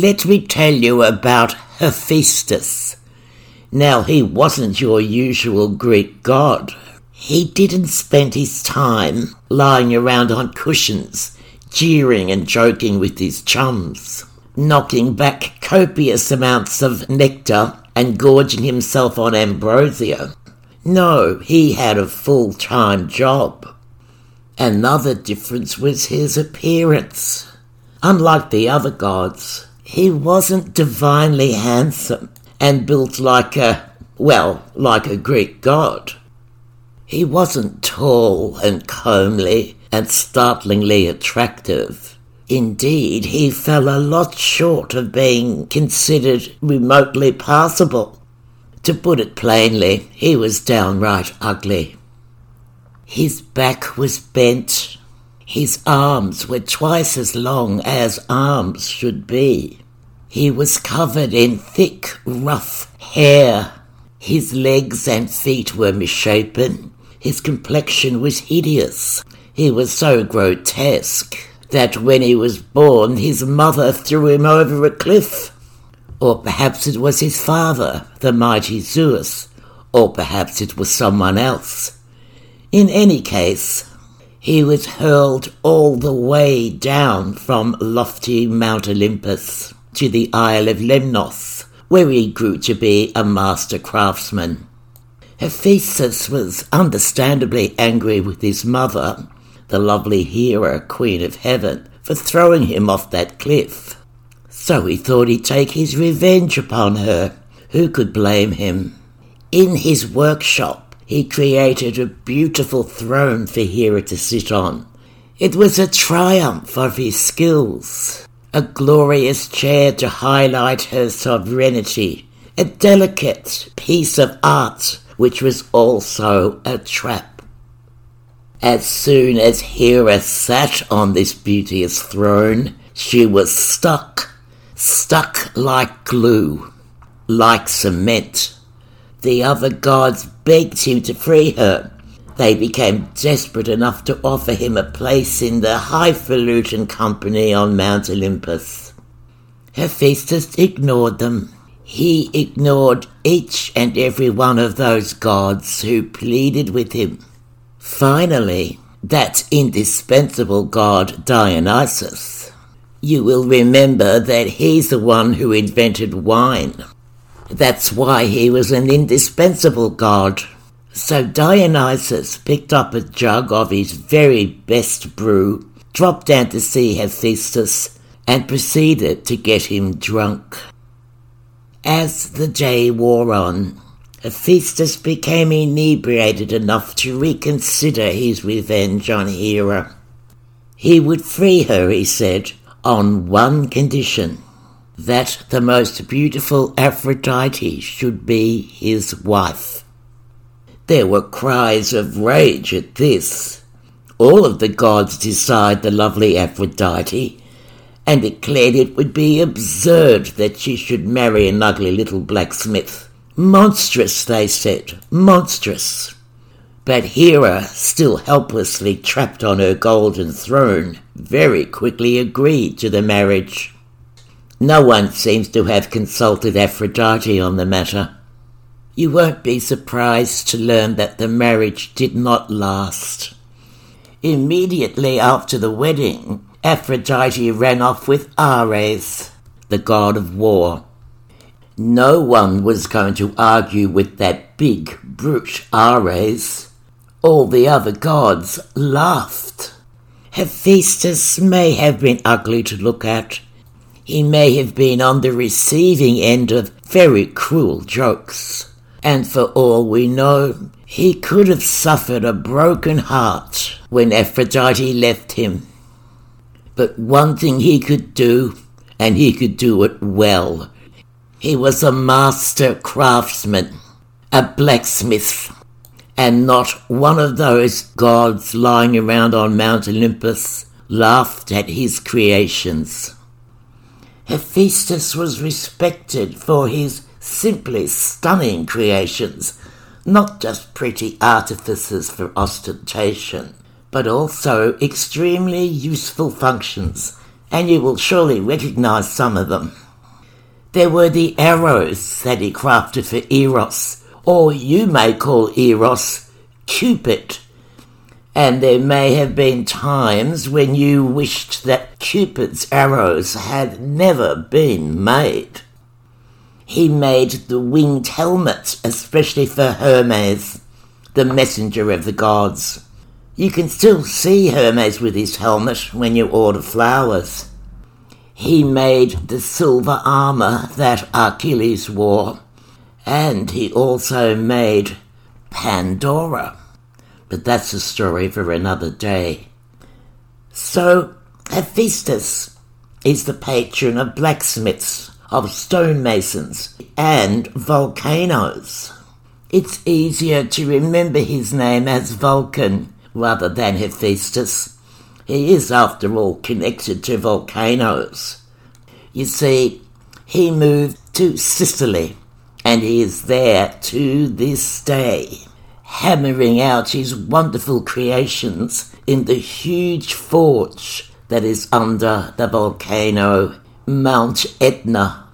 let me tell you about Hephaestus. Now, he wasn't your usual Greek god. He didn't spend his time lying around on cushions, jeering and joking with his chums, knocking back copious amounts of nectar and gorging himself on ambrosia. No, he had a full time job. Another difference was his appearance. Unlike the other gods, he wasn't divinely handsome and built like a, well, like a Greek god. He wasn't tall and comely and startlingly attractive. Indeed, he fell a lot short of being considered remotely passable. To put it plainly, he was downright ugly. His back was bent. His arms were twice as long as arms should be. He was covered in thick, rough hair. His legs and feet were misshapen. His complexion was hideous. He was so grotesque that when he was born, his mother threw him over a cliff. Or perhaps it was his father, the mighty Zeus, or perhaps it was someone else. In any case, he was hurled all the way down from lofty Mount Olympus to the Isle of Lemnos, where he grew to be a master craftsman. Hephaestus was understandably angry with his mother, the lovely Hera, Queen of Heaven, for throwing him off that cliff. So he thought he'd take his revenge upon her. Who could blame him? In his workshop, he created a beautiful throne for Hera to sit on. It was a triumph of his skills, a glorious chair to highlight her sovereignty, a delicate piece of art which was also a trap. As soon as Hera sat on this beauteous throne, she was stuck, stuck like glue, like cement. The other gods begged him to free her. They became desperate enough to offer him a place in the highfalutin company on Mount Olympus. Hephaestus ignored them he ignored each and every one of those gods who pleaded with him. Finally, that indispensable god Dionysus. You will remember that he's the one who invented wine. That's why he was an indispensable god. So Dionysus picked up a jug of his very best brew, dropped down to see Hephaestus, and proceeded to get him drunk. As the day wore on, Hephaestus became inebriated enough to reconsider his revenge on Hera. He would free her, he said, on one condition that the most beautiful Aphrodite should be his wife. There were cries of rage at this. All of the gods desired the lovely Aphrodite, and declared it would be absurd that she should marry an ugly little blacksmith. Monstrous, they said, monstrous. But Hera, still helplessly trapped on her golden throne, very quickly agreed to the marriage. No one seems to have consulted Aphrodite on the matter. You won't be surprised to learn that the marriage did not last. Immediately after the wedding, Aphrodite ran off with Ares, the god of war. No one was going to argue with that big brute Ares. All the other gods laughed. Hephaestus may have been ugly to look at. He may have been on the receiving end of very cruel jokes. And for all we know, he could have suffered a broken heart when Aphrodite left him. But one thing he could do, and he could do it well. He was a master craftsman, a blacksmith, and not one of those gods lying around on Mount Olympus laughed at his creations. Hephaestus was respected for his simply stunning creations, not just pretty artifices for ostentation but also extremely useful functions, and you will surely recognize some of them. There were the arrows that he crafted for Eros, or you may call Eros Cupid. And there may have been times when you wished that Cupid's arrows had never been made. He made the winged helmet, especially for Hermes, the messenger of the gods. You can still see Hermes with his helmet when you order flowers. He made the silver armour that Achilles wore, and he also made Pandora. But that's a story for another day. So, Hephaestus is the patron of blacksmiths, of stonemasons, and volcanoes. It's easier to remember his name as Vulcan rather than Hephaestus. He is, after all, connected to volcanoes. You see, he moved to Sicily, and he is there to this day, hammering out his wonderful creations in the huge forge that is under the volcano Mount Etna